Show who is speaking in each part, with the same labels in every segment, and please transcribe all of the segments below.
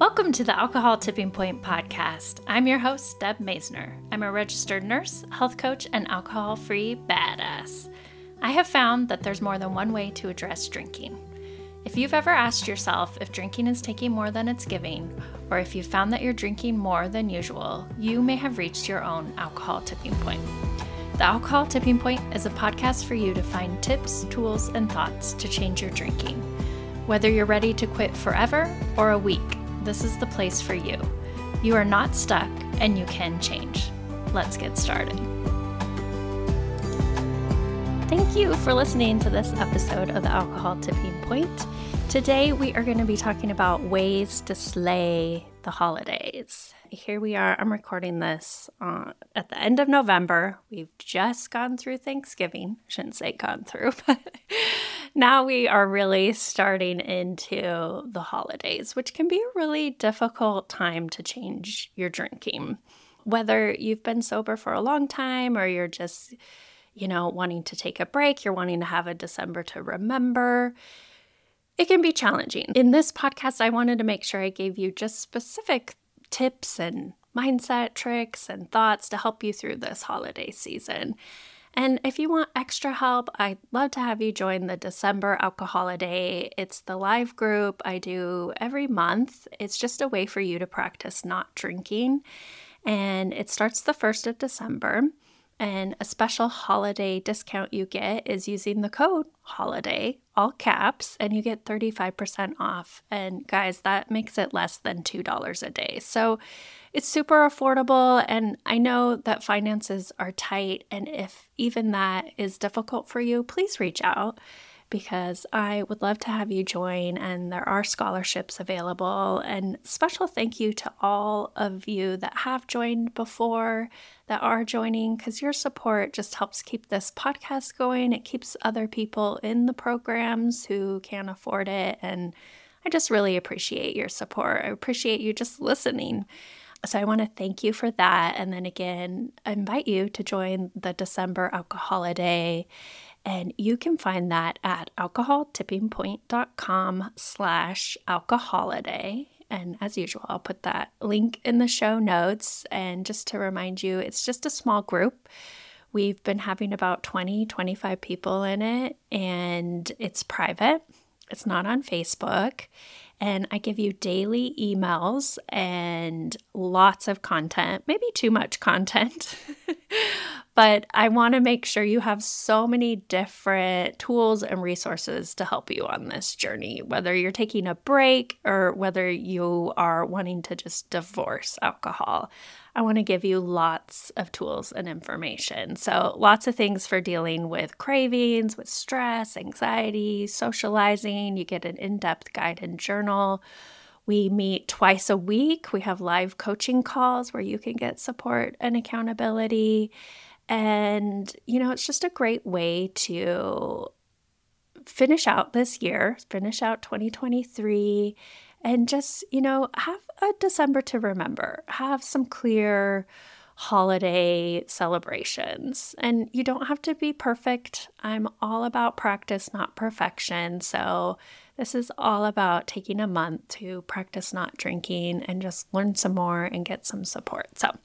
Speaker 1: Welcome to the Alcohol Tipping Point podcast. I'm your host, Deb Masner. I'm a registered nurse, health coach, and alcohol free badass. I have found that there's more than one way to address drinking. If you've ever asked yourself if drinking is taking more than it's giving, or if you've found that you're drinking more than usual, you may have reached your own alcohol tipping point. The Alcohol Tipping Point is a podcast for you to find tips, tools, and thoughts to change your drinking. Whether you're ready to quit forever or a week, this is the place for you. You are not stuck and you can change. Let's get started. Thank you for listening to this episode of the Alcohol Tipping Point. Today, we are going to be talking about ways to slay the holidays. Here we are. I'm recording this uh, at the end of November. We've just gone through Thanksgiving. Shouldn't say gone through, but now we are really starting into the holidays, which can be a really difficult time to change your drinking. Whether you've been sober for a long time or you're just, you know, wanting to take a break, you're wanting to have a December to remember it can be challenging. In this podcast, I wanted to make sure I gave you just specific tips and mindset tricks and thoughts to help you through this holiday season. And if you want extra help, I'd love to have you join the December Alcoholiday. It's the live group I do every month. It's just a way for you to practice not drinking. And it starts the 1st of December. And a special holiday discount you get is using the code HOLIDAY, all caps, and you get 35% off. And guys, that makes it less than $2 a day. So it's super affordable. And I know that finances are tight. And if even that is difficult for you, please reach out because I would love to have you join, and there are scholarships available. And special thank you to all of you that have joined before, that are joining, because your support just helps keep this podcast going. It keeps other people in the programs who can't afford it. And I just really appreciate your support. I appreciate you just listening. So I want to thank you for that. And then again, I invite you to join the December Alcohol Alcoholiday and you can find that at alcoholtippingpoint.com slash alcoholiday. And as usual, I'll put that link in the show notes. And just to remind you, it's just a small group. We've been having about 20, 25 people in it, and it's private. It's not on Facebook. And I give you daily emails and lots of content, maybe too much content. but I want to make sure you have so many different tools and resources to help you on this journey, whether you're taking a break or whether you are wanting to just divorce alcohol. I want to give you lots of tools and information. So, lots of things for dealing with cravings, with stress, anxiety, socializing. You get an in depth guide and journal. We meet twice a week. We have live coaching calls where you can get support and accountability. And, you know, it's just a great way to finish out this year, finish out 2023, and just, you know, have a December to remember, have some clear holiday celebrations. And you don't have to be perfect. I'm all about practice, not perfection. So, this is all about taking a month to practice not drinking and just learn some more and get some support. So,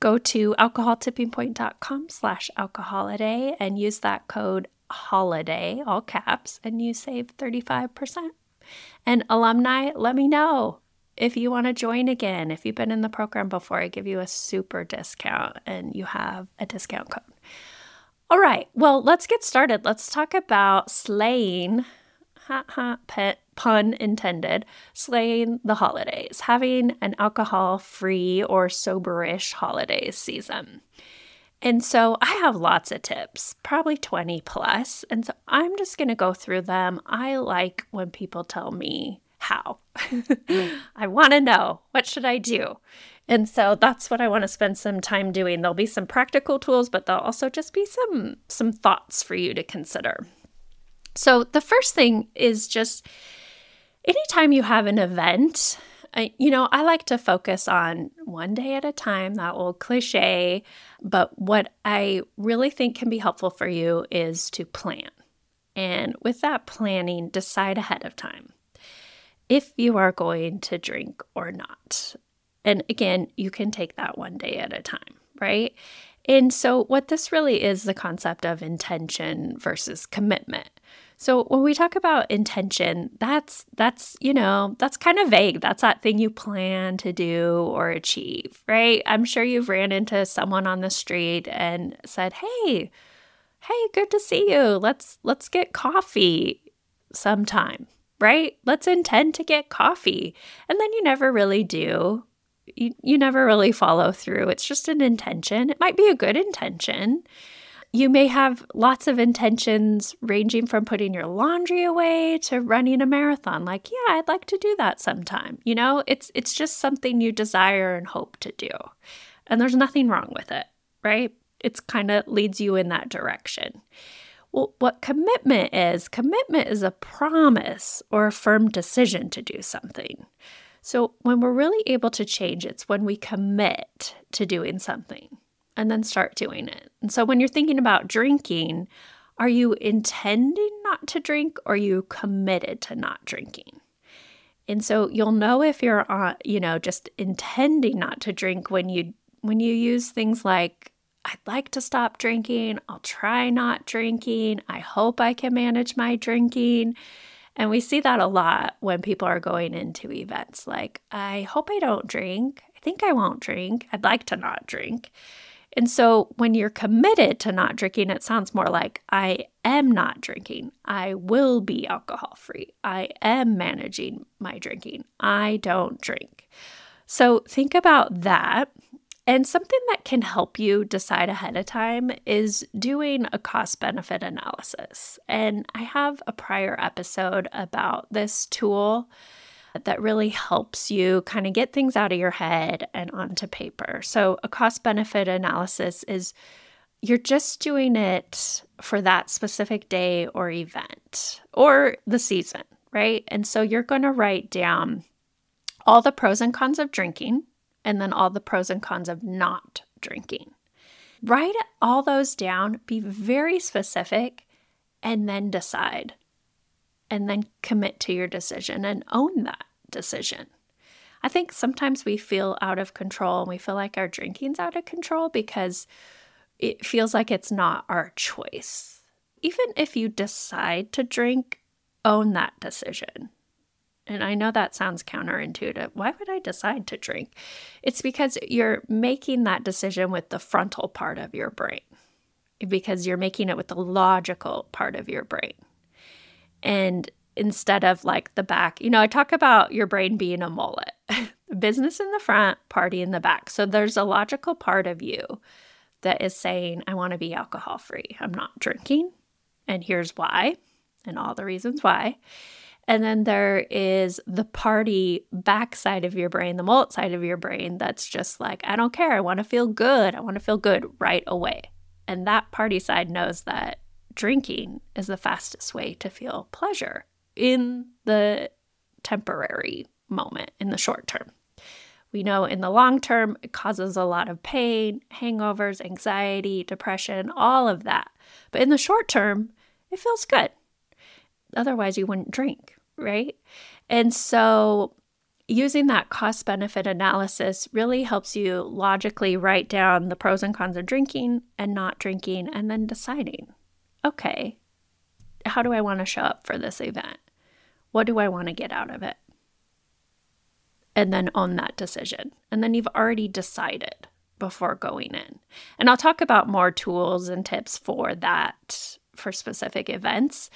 Speaker 1: go to alcoholtippingpoint.com slash alcoholiday and use that code holiday, all caps, and you save 35%. And alumni, let me know if you want to join again. If you've been in the program before, I give you a super discount and you have a discount code. All right, well, let's get started. Let's talk about slaying, ha ha, pet pun intended, slaying the holidays, having an alcohol free or soberish holiday season. And so I have lots of tips, probably 20 plus, And so I'm just going to go through them. I like when people tell me how. I want to know what should I do? And so that's what I want to spend some time doing. There'll be some practical tools, but there'll also just be some some thoughts for you to consider. So the first thing is just anytime you have an event, I, you know, I like to focus on one day at a time, that old cliche. But what I really think can be helpful for you is to plan. And with that planning, decide ahead of time. if you are going to drink or not. And again, you can take that one day at a time, right? And so, what this really is the concept of intention versus commitment. So when we talk about intention, that's that's, you know, that's kind of vague. That's that thing you plan to do or achieve, right? I'm sure you've ran into someone on the street and said, "Hey, hey, good to see you. Let's let's get coffee sometime." Right? Let's intend to get coffee. And then you never really do. You, you never really follow through. It's just an intention. It might be a good intention you may have lots of intentions ranging from putting your laundry away to running a marathon. Like, yeah, I'd like to do that sometime. You know, it's it's just something you desire and hope to do. And there's nothing wrong with it, right? It's kind of leads you in that direction. Well, what commitment is, commitment is a promise or a firm decision to do something. So when we're really able to change, it's when we commit to doing something and then start doing it. And so when you're thinking about drinking, are you intending not to drink or are you committed to not drinking? And so you'll know if you're on, you know, just intending not to drink when you when you use things like I'd like to stop drinking, I'll try not drinking, I hope I can manage my drinking. And we see that a lot when people are going into events like I hope I don't drink. I think I won't drink. I'd like to not drink. And so when you're committed to not drinking, it sounds more like I am not drinking. I will be alcohol free. I am managing my drinking. I don't drink. So think about that. And something that can help you decide ahead of time is doing a cost benefit analysis. And I have a prior episode about this tool that really helps you kind of get things out of your head and onto paper. So, a cost benefit analysis is you're just doing it for that specific day or event or the season, right? And so, you're going to write down all the pros and cons of drinking and then all the pros and cons of not drinking. Write all those down, be very specific, and then decide and then commit to your decision and own that decision. I think sometimes we feel out of control and we feel like our drinking's out of control because it feels like it's not our choice. Even if you decide to drink, own that decision. And I know that sounds counterintuitive. Why would I decide to drink? It's because you're making that decision with the frontal part of your brain, because you're making it with the logical part of your brain. And instead of like the back. You know, I talk about your brain being a mullet business in the front, party in the back. So there's a logical part of you that is saying, I want to be alcohol free. I'm not drinking. And here's why, and all the reasons why. And then there is the party backside of your brain, the mullet side of your brain that's just like, I don't care. I want to feel good. I want to feel good right away. And that party side knows that drinking is the fastest way to feel pleasure in the temporary moment, in the short term. We know in the long term, it causes a lot of pain, hangovers, anxiety, depression, all of that. But in the short term, it feels good. Otherwise, you wouldn't drink, right? And so, using that cost benefit analysis really helps you logically write down the pros and cons of drinking and not drinking, and then deciding, okay, how do I want to show up for this event? What do I want to get out of it? And then own that decision. And then you've already decided before going in. And I'll talk about more tools and tips for that for specific events.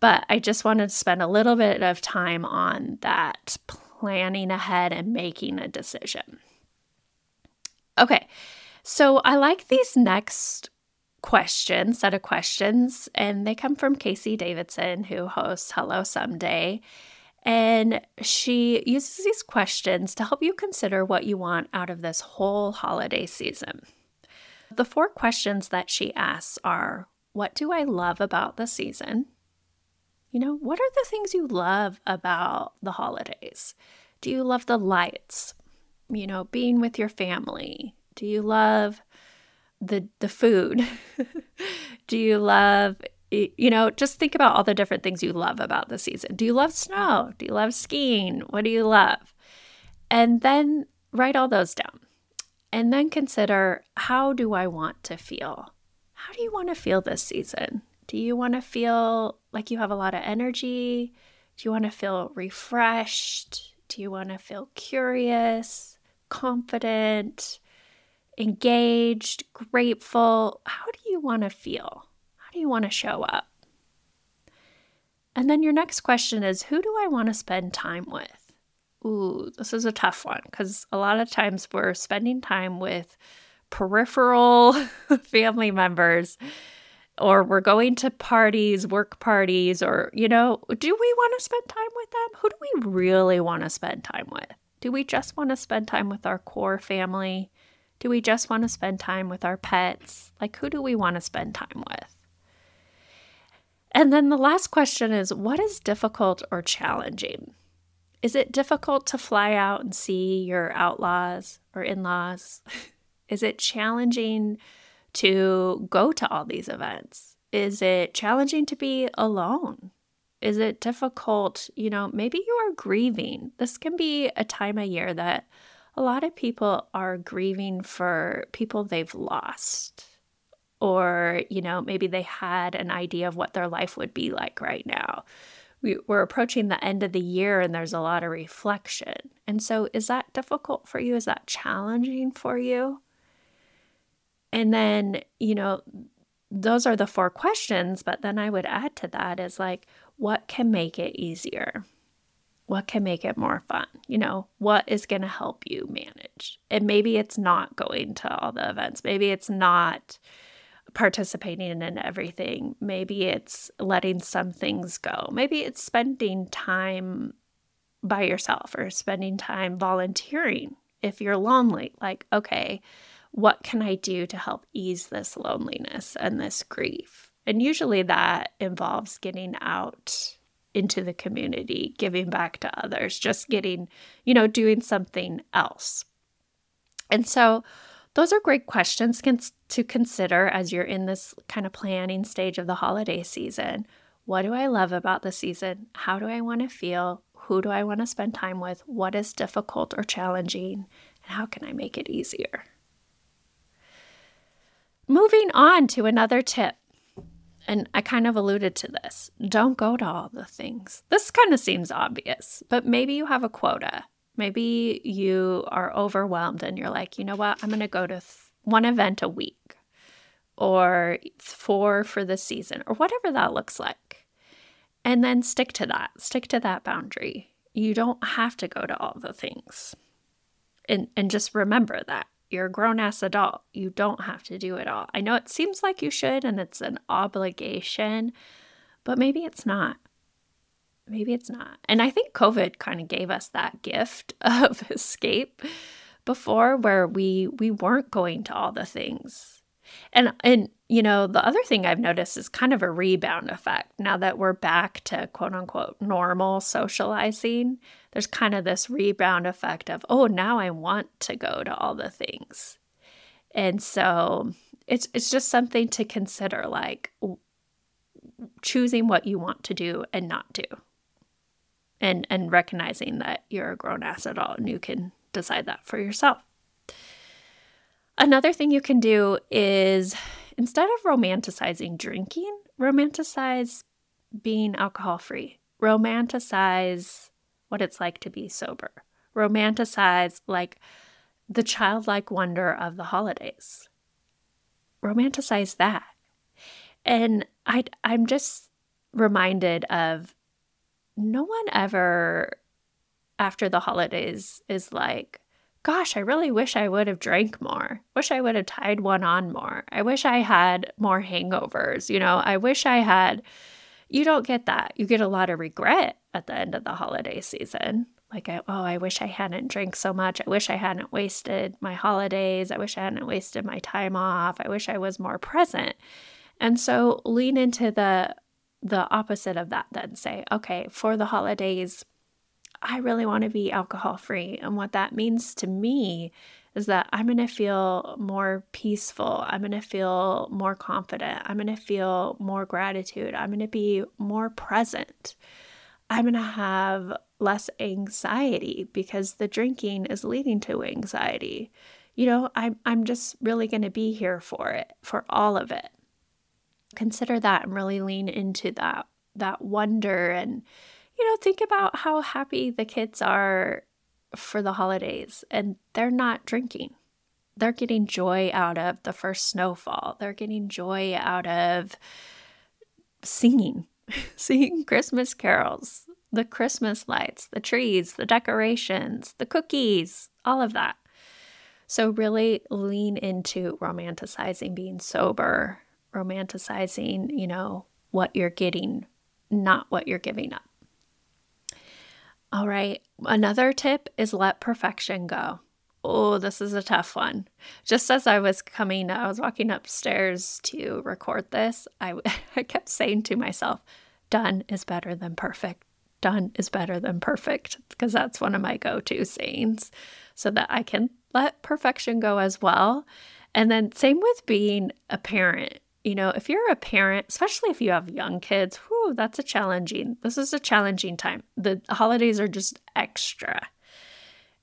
Speaker 1: But I just wanted to spend a little bit of time on that planning ahead and making a decision. Okay, so I like these next questions, set of questions, and they come from Casey Davidson, who hosts Hello Someday. And she uses these questions to help you consider what you want out of this whole holiday season. The four questions that she asks are What do I love about the season? You know, what are the things you love about the holidays? Do you love the lights? You know, being with your family? Do you love the the food? Do you love you know, just think about all the different things you love about the season. Do you love snow? Do you love skiing? What do you love? And then write all those down. And then consider how do I want to feel? How do you want to feel this season? Do you want to feel like you have a lot of energy? Do you want to feel refreshed? Do you want to feel curious, confident, engaged, grateful? How do you want to feel? How do you want to show up? And then your next question is who do I want to spend time with? Ooh, this is a tough one because a lot of times we're spending time with peripheral family members or we're going to parties, work parties, or, you know, do we want to spend time with them? Who do we really want to spend time with? Do we just want to spend time with our core family? Do we just want to spend time with our pets? Like, who do we want to spend time with? And then the last question is what is difficult or challenging? Is it difficult to fly out and see your outlaws or in laws? is it challenging to go to all these events? Is it challenging to be alone? Is it difficult? You know, maybe you are grieving. This can be a time of year that a lot of people are grieving for people they've lost. Or, you know, maybe they had an idea of what their life would be like right now. We, we're approaching the end of the year and there's a lot of reflection. And so, is that difficult for you? Is that challenging for you? And then, you know, those are the four questions. But then I would add to that is like, what can make it easier? What can make it more fun? You know, what is going to help you manage? And maybe it's not going to all the events. Maybe it's not participating in everything. Maybe it's letting some things go. Maybe it's spending time by yourself or spending time volunteering if you're lonely. Like, okay, what can I do to help ease this loneliness and this grief? And usually that involves getting out into the community, giving back to others, just getting, you know, doing something else. And so, those are great questions to consider as you're in this kind of planning stage of the holiday season. What do I love about the season? How do I want to feel? Who do I want to spend time with? What is difficult or challenging? And how can I make it easier? Moving on to another tip. And I kind of alluded to this. Don't go to all the things. This kind of seems obvious, but maybe you have a quota. Maybe you are overwhelmed and you're like, you know what? I'm going to go to th- one event a week or four for the season or whatever that looks like. And then stick to that. Stick to that boundary. You don't have to go to all the things. And, and just remember that. You're a grown ass adult. You don't have to do it all. I know it seems like you should and it's an obligation, but maybe it's not. Maybe it's not. And I think COVID kind of gave us that gift of escape before where we we weren't going to all the things. And and you know, the other thing I've noticed is kind of a rebound effect now that we're back to quote unquote normal socializing there's kind of this rebound effect of, oh, now I want to go to all the things. And so it's it's just something to consider like choosing what you want to do and not do. And and recognizing that you're a grown ass adult and you can decide that for yourself. Another thing you can do is instead of romanticizing drinking, romanticize being alcohol free. Romanticize what it's like to be sober. Romanticize like the childlike wonder of the holidays. Romanticize that. And I I'm just reminded of no one ever after the holidays is like, gosh, I really wish I would have drank more. Wish I would have tied one on more. I wish I had more hangovers. You know, I wish I had you don't get that. You get a lot of regret at the end of the holiday season. Like, oh, I wish I hadn't drank so much. I wish I hadn't wasted my holidays. I wish I hadn't wasted my time off. I wish I was more present. And so lean into the the opposite of that then say, okay, for the holidays, I really want to be alcohol free. And what that means to me is that I'm going to feel more peaceful. I'm going to feel more confident. I'm going to feel more gratitude. I'm going to be more present. I'm going to have less anxiety because the drinking is leading to anxiety. You know, I'm, I'm just really going to be here for it, for all of it. Consider that and really lean into that, that wonder and, you know, think about how happy the kids are for the holidays and they're not drinking. They're getting joy out of the first snowfall. They're getting joy out of singing, singing Christmas carols, the Christmas lights, the trees, the decorations, the cookies, all of that. So, really lean into romanticizing being sober, romanticizing, you know, what you're getting, not what you're giving up. All right. Another tip is let perfection go. Oh, this is a tough one. Just as I was coming, I was walking upstairs to record this, I, I kept saying to myself, done is better than perfect. Done is better than perfect because that's one of my go to sayings so that I can let perfection go as well. And then, same with being a parent you know, if you're a parent, especially if you have young kids, whew, that's a challenging. This is a challenging time. The holidays are just extra.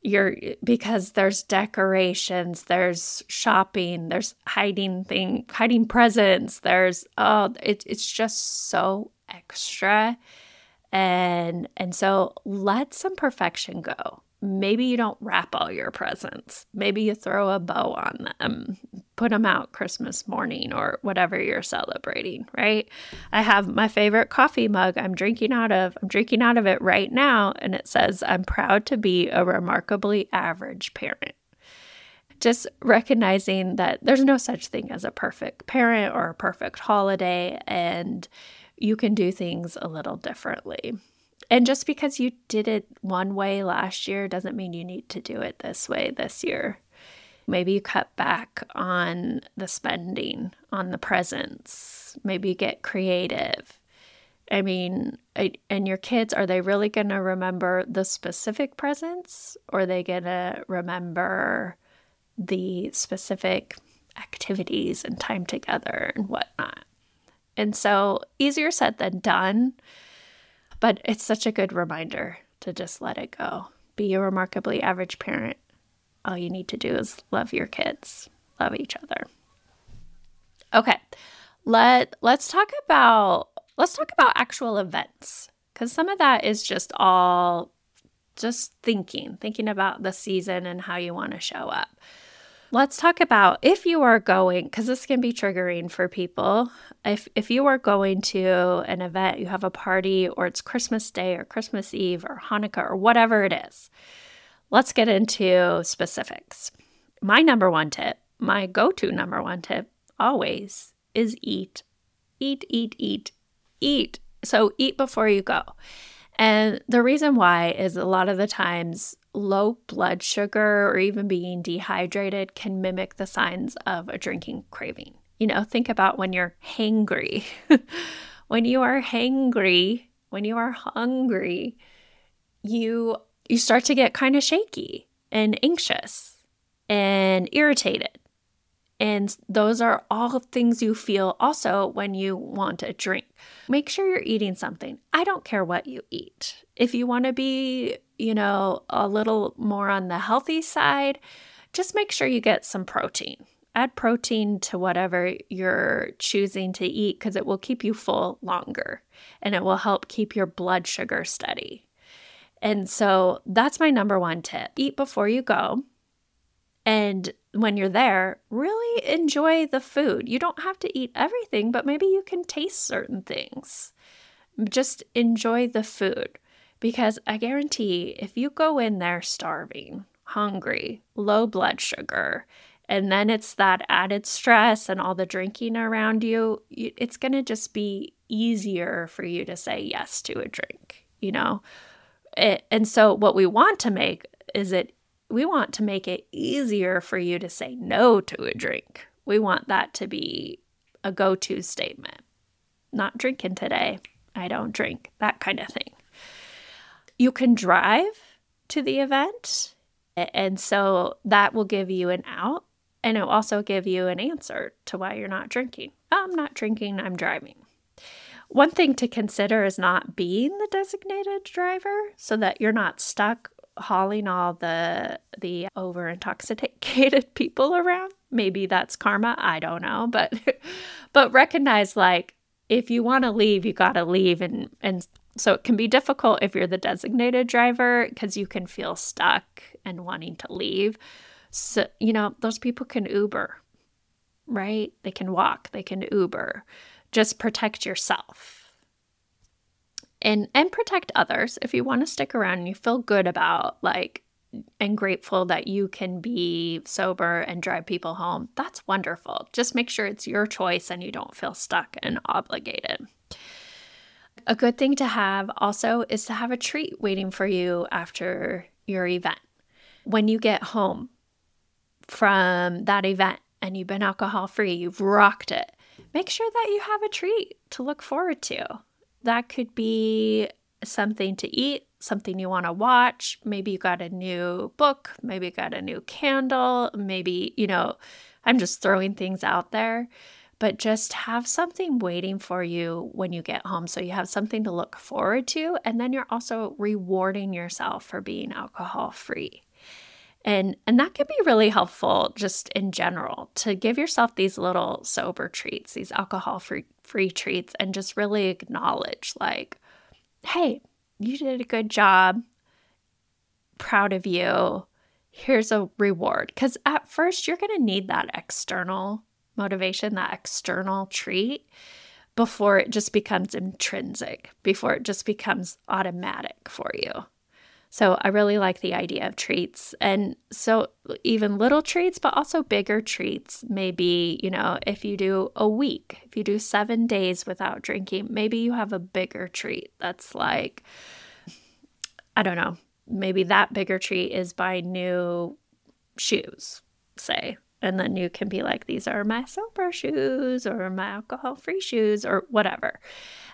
Speaker 1: You're because there's decorations, there's shopping, there's hiding thing, hiding presents. There's oh, it, it's just so extra, and and so let some perfection go maybe you don't wrap all your presents. Maybe you throw a bow on them, put them out Christmas morning or whatever you're celebrating, right? I have my favorite coffee mug I'm drinking out of. I'm drinking out of it right now, and it says, I'm proud to be a remarkably average parent. Just recognizing that there's no such thing as a perfect parent or a perfect holiday, and you can do things a little differently. And just because you did it one way last year doesn't mean you need to do it this way this year. Maybe you cut back on the spending, on the presents. Maybe you get creative. I mean, and your kids, are they really going to remember the specific presents or are they going to remember the specific activities and time together and whatnot? And so, easier said than done. But it's such a good reminder to just let it go. Be a remarkably average parent. All you need to do is love your kids, love each other. Okay. Let let's talk about let's talk about actual events cuz some of that is just all just thinking, thinking about the season and how you want to show up. Let's talk about if you are going, because this can be triggering for people. If, if you are going to an event, you have a party, or it's Christmas Day, or Christmas Eve, or Hanukkah, or whatever it is, let's get into specifics. My number one tip, my go to number one tip, always is eat. Eat, eat, eat, eat. So eat before you go. And the reason why is a lot of the times low blood sugar or even being dehydrated can mimic the signs of a drinking craving. You know, think about when you're hangry. when you are hangry, when you are hungry, you you start to get kind of shaky and anxious and irritated. And those are all things you feel also when you want a drink. Make sure you're eating something. I don't care what you eat. If you want to be, you know, a little more on the healthy side, just make sure you get some protein. Add protein to whatever you're choosing to eat because it will keep you full longer and it will help keep your blood sugar steady. And so that's my number one tip eat before you go. And when you're there, really enjoy the food. You don't have to eat everything, but maybe you can taste certain things. Just enjoy the food because I guarantee if you go in there starving, hungry, low blood sugar, and then it's that added stress and all the drinking around you, it's going to just be easier for you to say yes to a drink, you know? and so, what we want to make is it we want to make it easier for you to say no to a drink. We want that to be a go to statement. Not drinking today. I don't drink. That kind of thing. You can drive to the event And so that will give you an out and it will also give you an answer to why you're not drinking. I'm not drinking, I'm driving. One thing to consider is not being the designated driver so that you're not stuck hauling all the the over intoxicated people around. Maybe that's karma, I don't know, but but recognize like if you want to leave, you got to leave and and so it can be difficult if you're the designated driver because you can feel stuck and wanting to leave. So, you know, those people can Uber, right? They can walk, they can Uber. Just protect yourself. And and protect others if you want to stick around and you feel good about like and grateful that you can be sober and drive people home. That's wonderful. Just make sure it's your choice and you don't feel stuck and obligated. A good thing to have also is to have a treat waiting for you after your event. When you get home from that event and you've been alcohol free, you've rocked it, make sure that you have a treat to look forward to. That could be something to eat, something you want to watch. Maybe you got a new book, maybe you got a new candle, maybe, you know, I'm just throwing things out there but just have something waiting for you when you get home. So you have something to look forward to. And then you're also rewarding yourself for being alcohol free. And, and that can be really helpful just in general to give yourself these little sober treats, these alcohol free, free treats, and just really acknowledge, like, hey, you did a good job. Proud of you. Here's a reward. Because at first, you're going to need that external motivation, that external treat, before it just becomes intrinsic, before it just becomes automatic for you. So I really like the idea of treats. And so even little treats, but also bigger treats. Maybe, you know, if you do a week, if you do seven days without drinking, maybe you have a bigger treat that's like, I don't know, maybe that bigger treat is buy new shoes, say, and then you can be like, these are my sober shoes or my alcohol free shoes or whatever.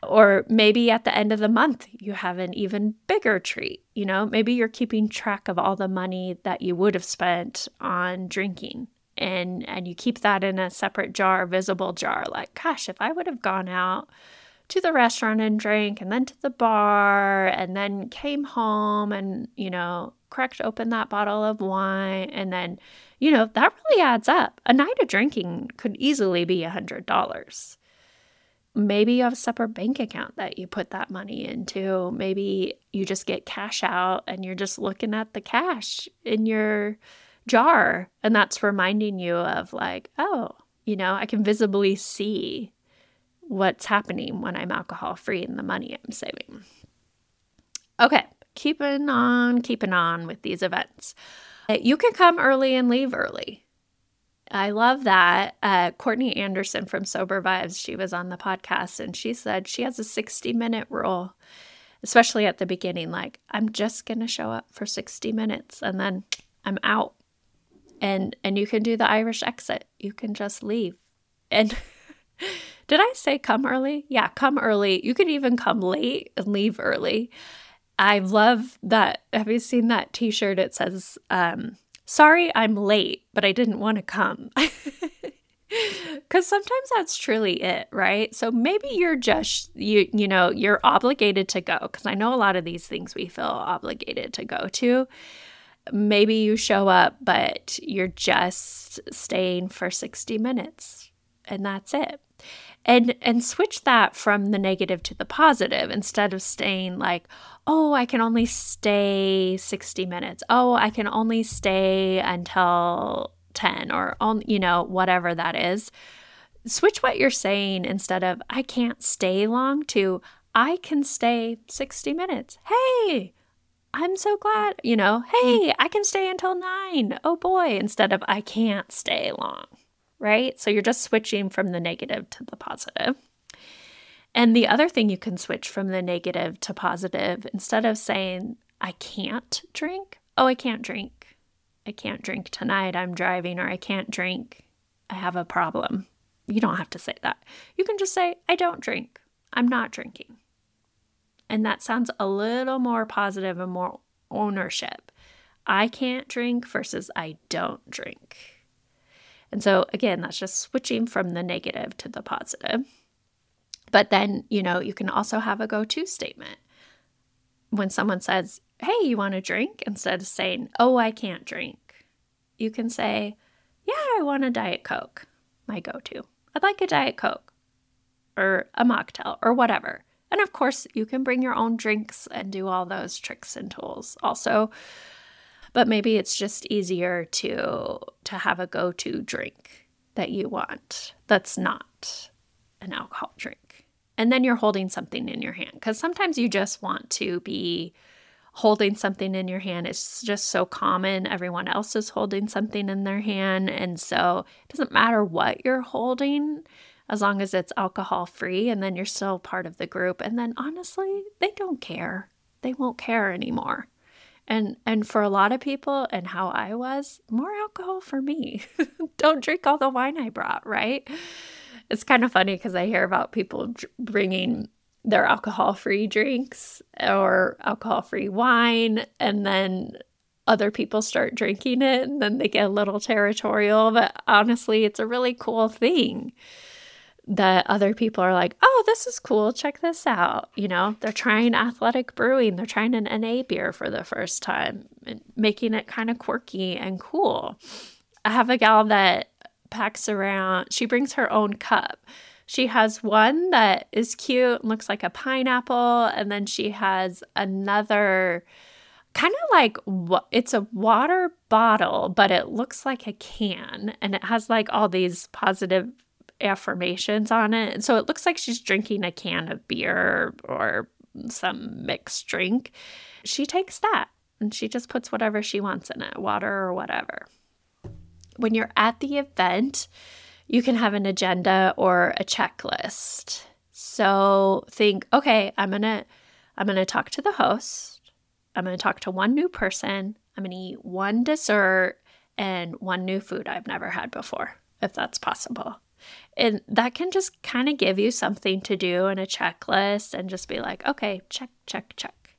Speaker 1: Or maybe at the end of the month, you have an even bigger treat. You know, maybe you're keeping track of all the money that you would have spent on drinking and and you keep that in a separate jar, visible jar. Like, gosh, if I would have gone out to the restaurant and drank and then to the bar and then came home and, you know, cracked open that bottle of wine and then you know, that really adds up. A night of drinking could easily be a $100. Maybe you have a separate bank account that you put that money into. Maybe you just get cash out and you're just looking at the cash in your jar. And that's reminding you of, like, oh, you know, I can visibly see what's happening when I'm alcohol free and the money I'm saving. Okay, keeping on, keeping on with these events. You can come early and leave early. I love that. Uh, Courtney Anderson from Sober Vibes, she was on the podcast and she said she has a 60 minute rule, especially at the beginning. Like, I'm just going to show up for 60 minutes and then I'm out. And, and you can do the Irish exit. You can just leave. And did I say come early? Yeah, come early. You can even come late and leave early. I love that. Have you seen that t shirt? It says, um, Sorry, I'm late, but I didn't want to come. Cuz sometimes that's truly it, right? So maybe you're just you you know, you're obligated to go cuz I know a lot of these things we feel obligated to go to. Maybe you show up but you're just staying for 60 minutes and that's it and and switch that from the negative to the positive instead of staying like oh i can only stay 60 minutes. Oh i can only stay until 10 or on you know whatever that is. Switch what you're saying instead of i can't stay long to i can stay 60 minutes. Hey i'm so glad you know mm. hey i can stay until 9 oh boy instead of i can't stay long right? So you're just switching from the negative to the positive. And the other thing you can switch from the negative to positive, instead of saying, I can't drink, oh, I can't drink. I can't drink tonight. I'm driving, or I can't drink. I have a problem. You don't have to say that. You can just say, I don't drink. I'm not drinking. And that sounds a little more positive and more ownership. I can't drink versus I don't drink. And so, again, that's just switching from the negative to the positive. But then, you know, you can also have a go to statement. When someone says, Hey, you want a drink? Instead of saying, Oh, I can't drink, you can say, Yeah, I want a Diet Coke, my go to. I'd like a Diet Coke or a mocktail or whatever. And of course, you can bring your own drinks and do all those tricks and tools also. But maybe it's just easier to to have a go-to drink that you want that's not an alcohol drink. And then you're holding something in your hand cuz sometimes you just want to be holding something in your hand is just so common. Everyone else is holding something in their hand. And so it doesn't matter what you're holding as long as it's alcohol free and then you're still part of the group. And then honestly, they don't care. They won't care anymore. And and for a lot of people and how I was, more alcohol for me. don't drink all the wine I brought, right? It's kind of funny because I hear about people bringing their alcohol free drinks or alcohol free wine, and then other people start drinking it, and then they get a little territorial. But honestly, it's a really cool thing that other people are like, oh, this is cool. Check this out. You know, they're trying athletic brewing, they're trying an NA beer for the first time, making it kind of quirky and cool. I have a gal that packs around, she brings her own cup. She has one that is cute looks like a pineapple, and then she has another kind of like it's a water bottle, but it looks like a can, and it has like all these positive affirmations on it. And so it looks like she's drinking a can of beer or some mixed drink. She takes that and she just puts whatever she wants in it, water or whatever. When you're at the event, you can have an agenda or a checklist. So think, okay, I'm going to I'm going to talk to the host. I'm going to talk to one new person. I'm going to eat one dessert and one new food I've never had before, if that's possible. And that can just kind of give you something to do in a checklist and just be like, okay, check, check, check.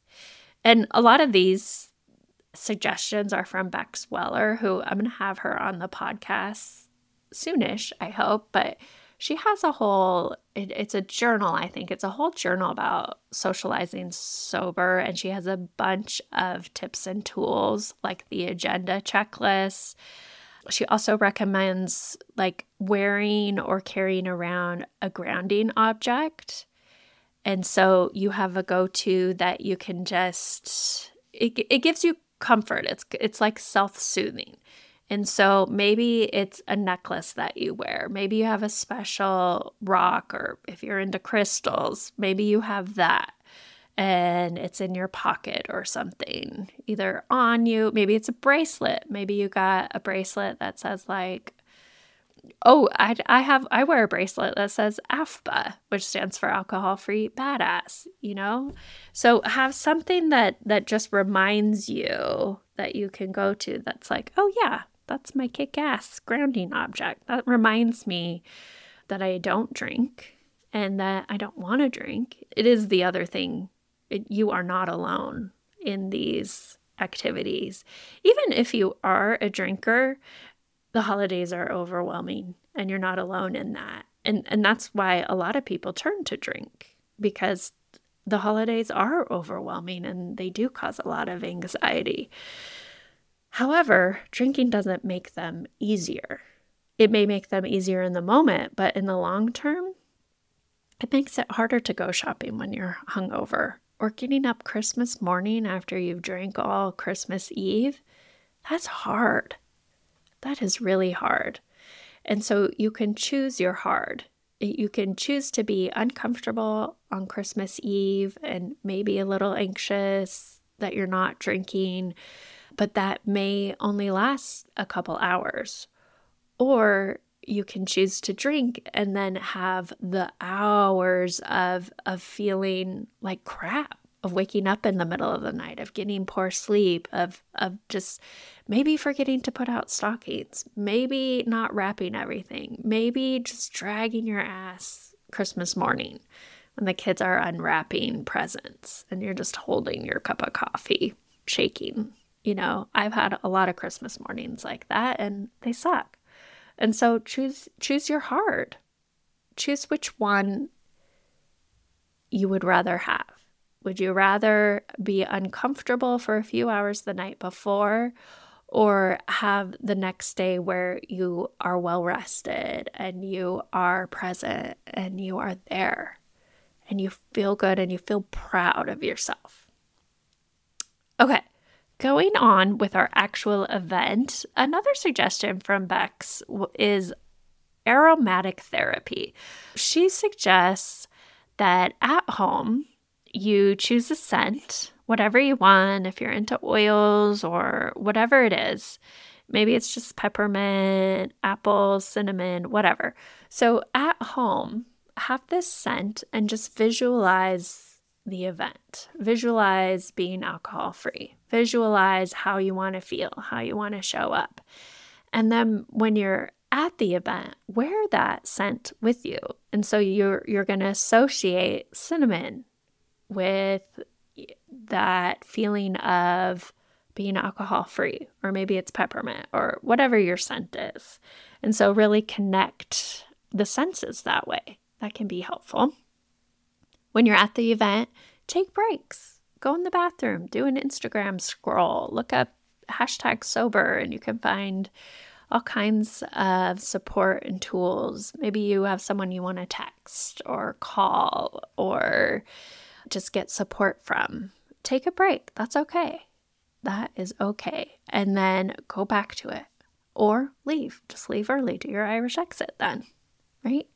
Speaker 1: And a lot of these suggestions are from Bex Weller, who I'm going to have her on the podcast soonish, I hope. But she has a whole, it, it's a journal, I think. It's a whole journal about socializing sober. And she has a bunch of tips and tools like the agenda checklist. She also recommends like wearing or carrying around a grounding object. And so you have a go to that you can just, it, it gives you comfort. It's, it's like self soothing. And so maybe it's a necklace that you wear. Maybe you have a special rock, or if you're into crystals, maybe you have that and it's in your pocket or something, either on you. Maybe it's a bracelet. Maybe you got a bracelet that says, like, oh, I, I have, I wear a bracelet that says AFBA, which stands for alcohol free badass, you know? So have something that, that just reminds you that you can go to that's like, oh, yeah, that's my kick ass grounding object. That reminds me that I don't drink and that I don't want to drink. It is the other thing. You are not alone in these activities. Even if you are a drinker, the holidays are overwhelming and you're not alone in that. And and that's why a lot of people turn to drink because the holidays are overwhelming and they do cause a lot of anxiety. However, drinking doesn't make them easier. It may make them easier in the moment, but in the long term, it makes it harder to go shopping when you're hungover or getting up Christmas morning after you've drank all Christmas Eve. That's hard. That is really hard. And so you can choose your hard. You can choose to be uncomfortable on Christmas Eve and maybe a little anxious that you're not drinking but that may only last a couple hours. Or you can choose to drink and then have the hours of of feeling like crap of waking up in the middle of the night of getting poor sleep of of just maybe forgetting to put out stockings maybe not wrapping everything maybe just dragging your ass christmas morning when the kids are unwrapping presents and you're just holding your cup of coffee shaking You know, I've had a lot of Christmas mornings like that and they suck. And so choose choose your heart. Choose which one you would rather have. Would you rather be uncomfortable for a few hours the night before or have the next day where you are well rested and you are present and you are there and you feel good and you feel proud of yourself? Okay, going on with our actual event, another suggestion from Bex is aromatic therapy. She suggests that at home, you choose a scent, whatever you want, if you're into oils or whatever it is. Maybe it's just peppermint, apple, cinnamon, whatever. So at home, have this scent and just visualize the event. Visualize being alcohol free. Visualize how you want to feel, how you want to show up. And then when you're at the event, wear that scent with you. And so you're you're going to associate cinnamon with that feeling of being alcohol free or maybe it's peppermint or whatever your scent is. And so really connect the senses that way. That can be helpful. When you're at the event, take breaks. Go in the bathroom, do an Instagram scroll, look up hashtag sober, and you can find all kinds of support and tools. Maybe you have someone you want to text or call or just get support from. Take a break. That's okay. That is okay. And then go back to it or leave. Just leave early. Do your Irish exit then, right?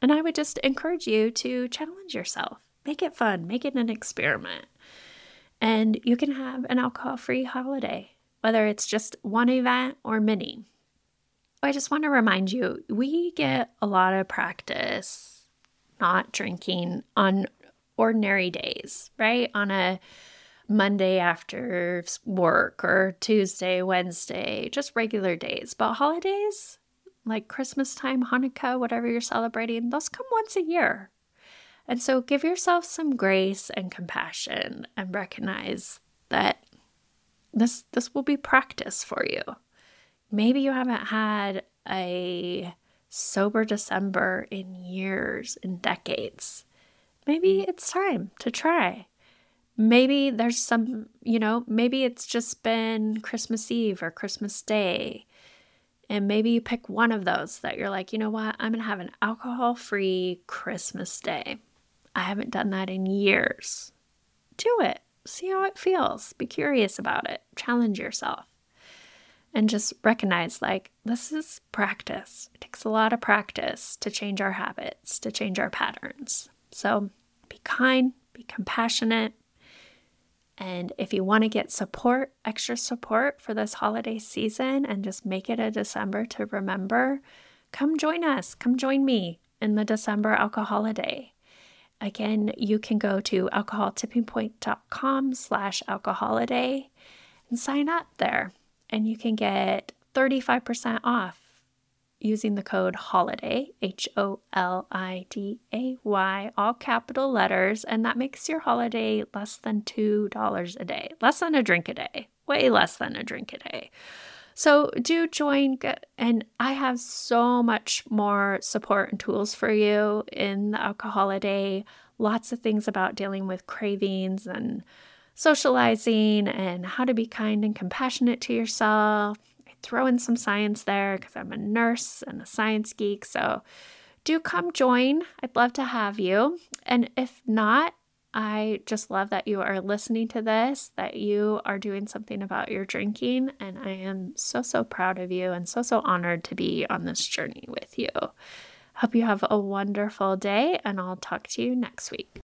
Speaker 1: And I would just encourage you to challenge yourself. Make it fun, make it an experiment. And you can have an alcohol free holiday, whether it's just one event or many. I just want to remind you we get a lot of practice not drinking on ordinary days, right? On a Monday after work or Tuesday, Wednesday, just regular days. But holidays, like Christmas time, Hanukkah, whatever you're celebrating, those come once a year. And so give yourself some grace and compassion and recognize that this this will be practice for you. Maybe you haven't had a sober December in years, in decades. Maybe it's time to try. Maybe there's some, you know, maybe it's just been Christmas Eve or Christmas Day and maybe you pick one of those that you're like, you know what, I'm going to have an alcohol free Christmas day. I haven't done that in years. Do it. See how it feels. Be curious about it. Challenge yourself. And just recognize like, this is practice. It takes a lot of practice to change our habits, to change our patterns. So be kind, be compassionate, and if you want to get support, extra support for this holiday season and just make it a December to remember, come join us. Come join me in the December Alcoholiday. Again, you can go to alcoholtippingpoint.com slash alcoholiday and sign up there. And you can get 35% off using the code HOLIDAY, H O L I D A Y, all capital letters, and that makes your holiday less than $2 a day, less than a drink a day, way less than a drink a day. So do join, and I have so much more support and tools for you in the Alcoholiday. Lots of things about dealing with cravings and socializing and how to be kind and compassionate to yourself throw in some science there because I'm a nurse and a science geek. So do come join. I'd love to have you. And if not, I just love that you are listening to this, that you are doing something about your drinking. And I am so, so proud of you and so, so honored to be on this journey with you. Hope you have a wonderful day, and I'll talk to you next week.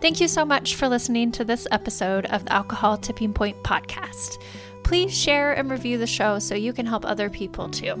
Speaker 1: Thank you so much for listening to this episode of the Alcohol Tipping Point podcast please share and review the show so you can help other people too.